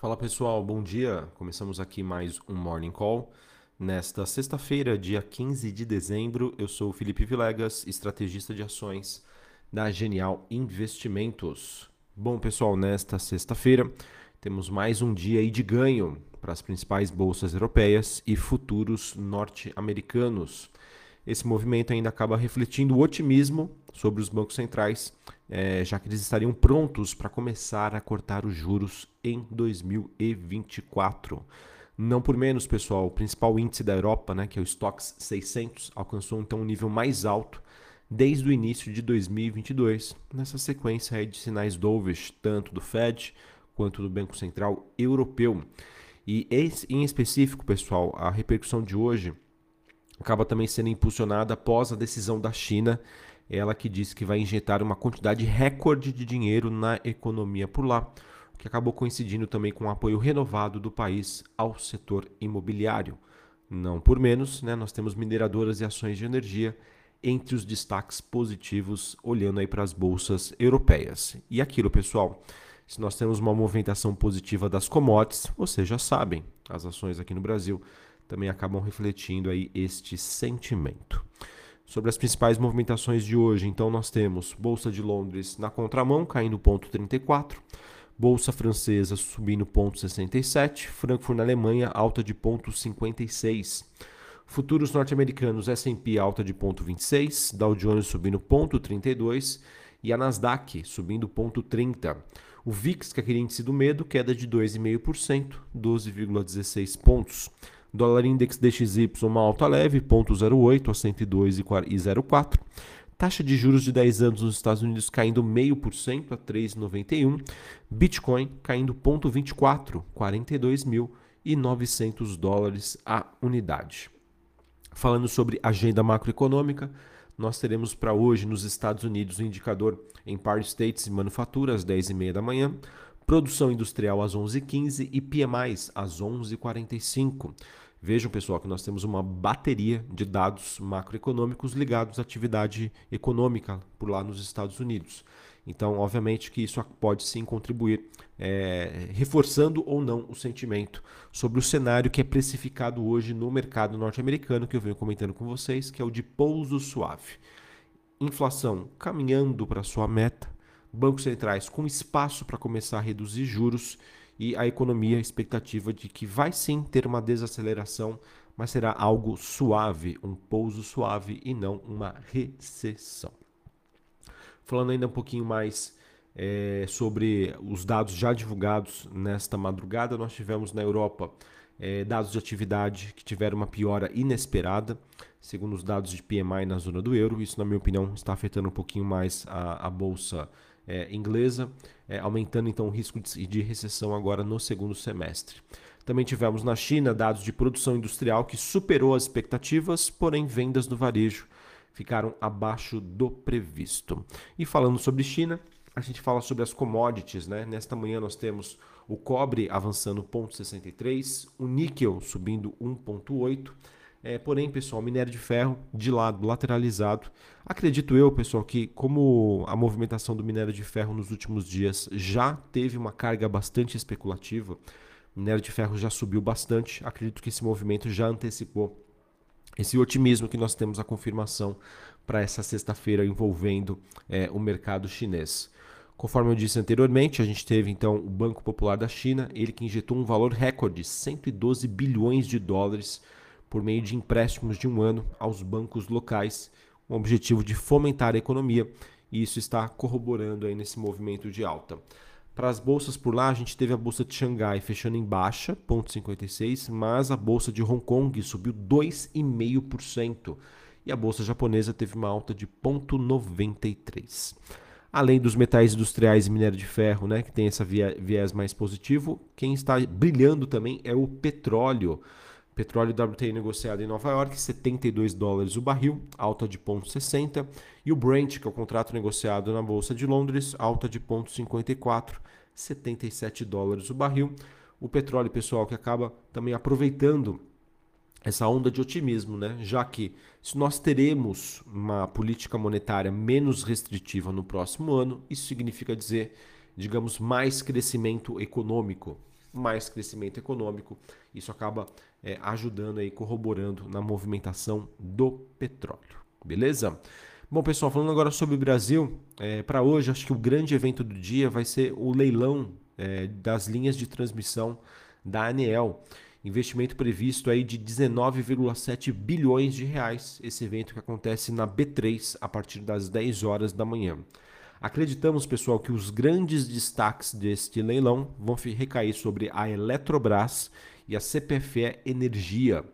Fala pessoal, bom dia. Começamos aqui mais um Morning Call. Nesta sexta-feira, dia 15 de dezembro, eu sou o Felipe Vilegas, estrategista de ações da Genial Investimentos. Bom, pessoal, nesta sexta-feira temos mais um dia aí de ganho para as principais bolsas europeias e futuros norte-americanos. Esse movimento ainda acaba refletindo o otimismo sobre os bancos centrais, é, já que eles estariam prontos para começar a cortar os juros em 2024. Não por menos, pessoal, o principal índice da Europa, né, que é o Stoxx 600, alcançou então um nível mais alto desde o início de 2022, nessa sequência de sinais dovish, tanto do Fed quanto do Banco Central Europeu. E em específico, pessoal, a repercussão de hoje acaba também sendo impulsionada após a decisão da China, ela que disse que vai injetar uma quantidade recorde de dinheiro na economia por lá, o que acabou coincidindo também com o apoio renovado do país ao setor imobiliário. Não por menos, né, nós temos mineradoras e ações de energia entre os destaques positivos, olhando aí para as bolsas europeias. E aquilo, pessoal, se nós temos uma movimentação positiva das commodities, vocês já sabem, as ações aqui no Brasil também acabam refletindo aí este sentimento. Sobre as principais movimentações de hoje, então nós temos Bolsa de Londres na contramão, caindo 0,34, Bolsa francesa subindo 0,67, Frankfurt na Alemanha alta de 0,56. Futuros norte-americanos S&P alta de 0,26, Dow Jones subindo 0,32 e a Nasdaq subindo 0,30. O VIX, que é aquele índice do medo, queda de 2,5%, 12,16 pontos. Dólar Index DXY uma alta leve, 0,08 a 102,04. Taxa de juros de 10 anos nos Estados Unidos caindo 0,5% a 3,91. Bitcoin caindo 0,24, 42.900 dólares a unidade. Falando sobre agenda macroeconômica, nós teremos para hoje nos Estados Unidos o indicador Empire States e Manufatura às 10h30 da manhã, produção industrial às 11h15 e PMI às 11h45. Vejam, pessoal, que nós temos uma bateria de dados macroeconômicos ligados à atividade econômica por lá nos Estados Unidos. Então, obviamente que isso pode sim contribuir, é, reforçando ou não o sentimento sobre o cenário que é precificado hoje no mercado norte-americano, que eu venho comentando com vocês, que é o de pouso suave. Inflação caminhando para sua meta, bancos centrais com espaço para começar a reduzir juros e a economia, a expectativa de que vai sim ter uma desaceleração, mas será algo suave, um pouso suave e não uma recessão. Falando ainda um pouquinho mais é, sobre os dados já divulgados nesta madrugada, nós tivemos na Europa é, dados de atividade que tiveram uma piora inesperada, segundo os dados de PMI na zona do euro. Isso, na minha opinião, está afetando um pouquinho mais a, a bolsa é, inglesa, é, aumentando então o risco de, de recessão agora no segundo semestre. Também tivemos na China dados de produção industrial que superou as expectativas, porém vendas do varejo ficaram abaixo do previsto. E falando sobre China, a gente fala sobre as commodities, né? Nesta manhã nós temos o cobre avançando 0,63, o níquel subindo 1,8 é, porém, pessoal, minério de ferro de lado, lateralizado. Acredito eu, pessoal, que como a movimentação do minério de ferro nos últimos dias já teve uma carga bastante especulativa, o minério de ferro já subiu bastante. Acredito que esse movimento já antecipou esse otimismo que nós temos a confirmação para essa sexta-feira envolvendo é, o mercado chinês. Conforme eu disse anteriormente, a gente teve então o Banco Popular da China, ele que injetou um valor recorde, 112 bilhões de dólares por meio de empréstimos de um ano aos bancos locais, com o objetivo de fomentar a economia, e isso está corroborando aí nesse movimento de alta. Para as bolsas por lá, a gente teve a bolsa de Xangai fechando em baixa, 0,56, mas a bolsa de Hong Kong subiu 2,5% e a bolsa japonesa teve uma alta de 0,93. Além dos metais industriais e minério de ferro, né, que tem esse viés mais positivo, quem está brilhando também é o petróleo. Petróleo WTI negociado em Nova York, 72 dólares o barril, alta de 0,60. E o Brent, que é o contrato negociado na Bolsa de Londres, alta de 0,54, 77 dólares o barril. O petróleo, pessoal, que acaba também aproveitando essa onda de otimismo, né? já que se nós teremos uma política monetária menos restritiva no próximo ano, isso significa dizer, digamos, mais crescimento econômico mais crescimento econômico. Isso acaba é, ajudando aí, corroborando na movimentação do petróleo. Beleza? Bom, pessoal, falando agora sobre o Brasil, é, para hoje, acho que o grande evento do dia vai ser o leilão é, das linhas de transmissão da ANEEL. Investimento previsto aí de 19,7 bilhões de reais. Esse evento que acontece na B3 a partir das 10 horas da manhã. Acreditamos, pessoal, que os grandes destaques deste leilão vão recair sobre a Eletrobras e a CPFE Energia.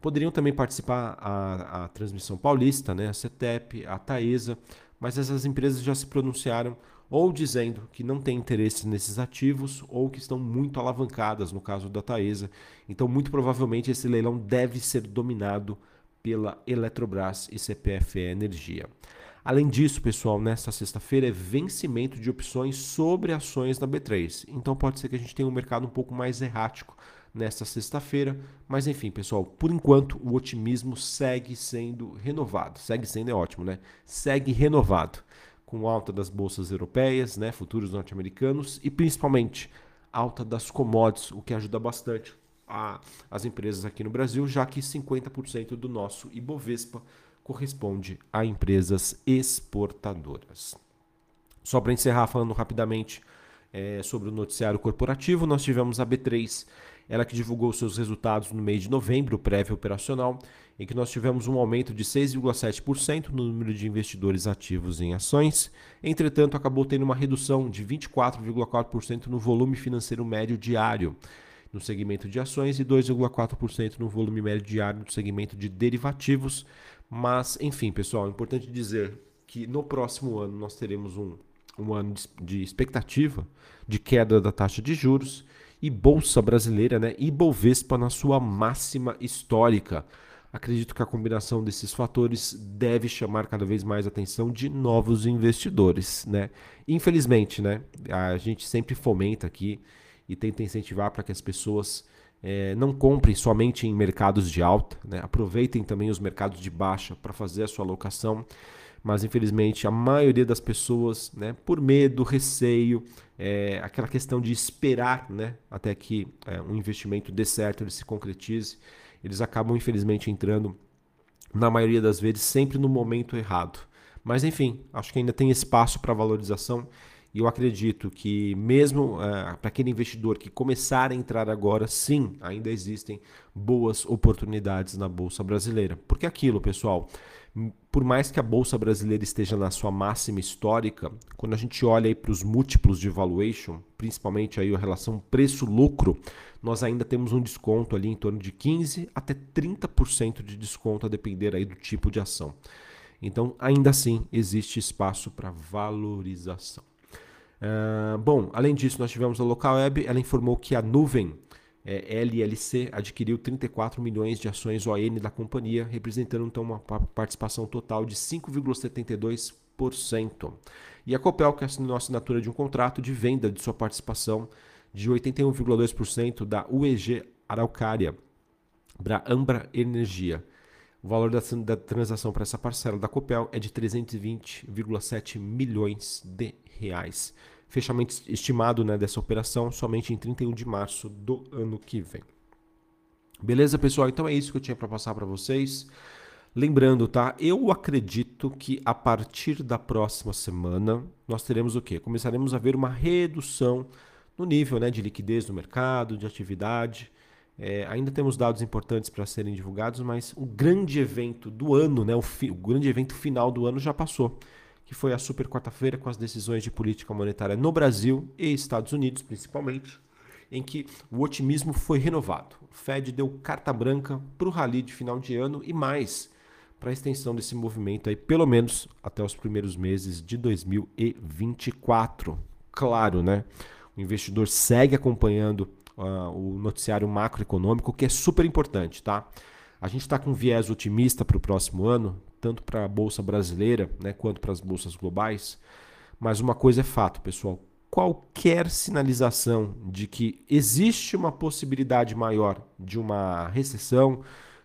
Poderiam também participar a, a transmissão paulista, né, a CETEP, a Taesa, mas essas empresas já se pronunciaram ou dizendo que não têm interesse nesses ativos ou que estão muito alavancadas, no caso da Taesa. Então, muito provavelmente, esse leilão deve ser dominado pela Eletrobras e CPFE Energia. Além disso, pessoal, nesta sexta-feira é vencimento de opções sobre ações da B3. Então pode ser que a gente tenha um mercado um pouco mais errático nesta sexta-feira, mas enfim, pessoal, por enquanto o otimismo segue sendo renovado. Segue sendo é ótimo, né? Segue renovado com alta das bolsas europeias, né, futuros norte-americanos e principalmente alta das commodities, o que ajuda bastante a, as empresas aqui no Brasil, já que 50% do nosso Ibovespa corresponde a empresas exportadoras. Só para encerrar, falando rapidamente é, sobre o noticiário corporativo, nós tivemos a B3, ela que divulgou seus resultados no mês de novembro, prévio operacional, em que nós tivemos um aumento de 6,7% no número de investidores ativos em ações. Entretanto, acabou tendo uma redução de 24,4% no volume financeiro médio diário no segmento de ações e 2,4% no volume médio diário no segmento de derivativos, mas, enfim, pessoal, é importante dizer que no próximo ano nós teremos um, um ano de, de expectativa de queda da taxa de juros e Bolsa Brasileira, né? E Bovespa na sua máxima histórica. Acredito que a combinação desses fatores deve chamar cada vez mais atenção de novos investidores, né? Infelizmente, né? A gente sempre fomenta aqui e tenta incentivar para que as pessoas é, não comprem somente em mercados de alta, né? aproveitem também os mercados de baixa para fazer a sua alocação. Mas infelizmente a maioria das pessoas, né, por medo, receio, é, aquela questão de esperar né, até que é, um investimento dê certo, ele se concretize, eles acabam infelizmente entrando, na maioria das vezes, sempre no momento errado. Mas enfim, acho que ainda tem espaço para valorização e eu acredito que, mesmo uh, para aquele investidor que começar a entrar agora, sim, ainda existem boas oportunidades na Bolsa Brasileira. Porque aquilo, pessoal, por mais que a Bolsa Brasileira esteja na sua máxima histórica, quando a gente olha para os múltiplos de valuation, principalmente aí a relação preço-lucro, nós ainda temos um desconto ali em torno de 15% até 30% de desconto, a depender aí do tipo de ação. Então, ainda assim, existe espaço para valorização. Uh, bom, além disso, nós tivemos a Local Web, ela informou que a nuvem é, LLC adquiriu 34 milhões de ações ON da companhia, representando então uma participação total de 5,72%. E a Copel, que assinou a assinatura de um contrato de venda de sua participação de 81,2% da UEG Araucária para Ambra Energia. O valor da, da transação para essa parcela da Copel é de 320,7 milhões de reais. Fechamento estimado né, dessa operação somente em 31 de março do ano que vem. Beleza, pessoal? Então é isso que eu tinha para passar para vocês. Lembrando, tá? Eu acredito que a partir da próxima semana nós teremos o quê? Começaremos a ver uma redução no nível né, de liquidez no mercado, de atividade. É, ainda temos dados importantes para serem divulgados, mas o grande evento do ano, né, o, o grande evento final do ano já passou que foi a super quarta-feira com as decisões de política monetária no Brasil e Estados Unidos, principalmente, em que o otimismo foi renovado. O Fed deu carta branca para o rally de final de ano e mais para a extensão desse movimento aí, pelo menos até os primeiros meses de 2024. Claro, né? O investidor segue acompanhando uh, o noticiário macroeconômico, que é super importante, tá? A gente está com um viés otimista para o próximo ano, tanto para a bolsa brasileira né, quanto para as bolsas globais. Mas uma coisa é fato, pessoal: qualquer sinalização de que existe uma possibilidade maior de uma recessão,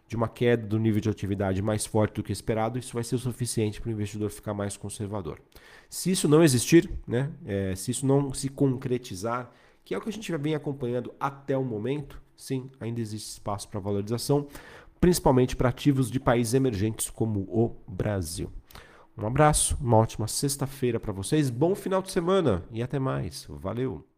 de uma queda do nível de atividade mais forte do que esperado, isso vai ser o suficiente para o investidor ficar mais conservador. Se isso não existir, né, é, se isso não se concretizar, que é o que a gente vem acompanhando até o momento, sim, ainda existe espaço para valorização, principalmente para ativos de países emergentes como o Brasil. Um abraço, uma ótima sexta-feira para vocês, bom final de semana e até mais. Valeu!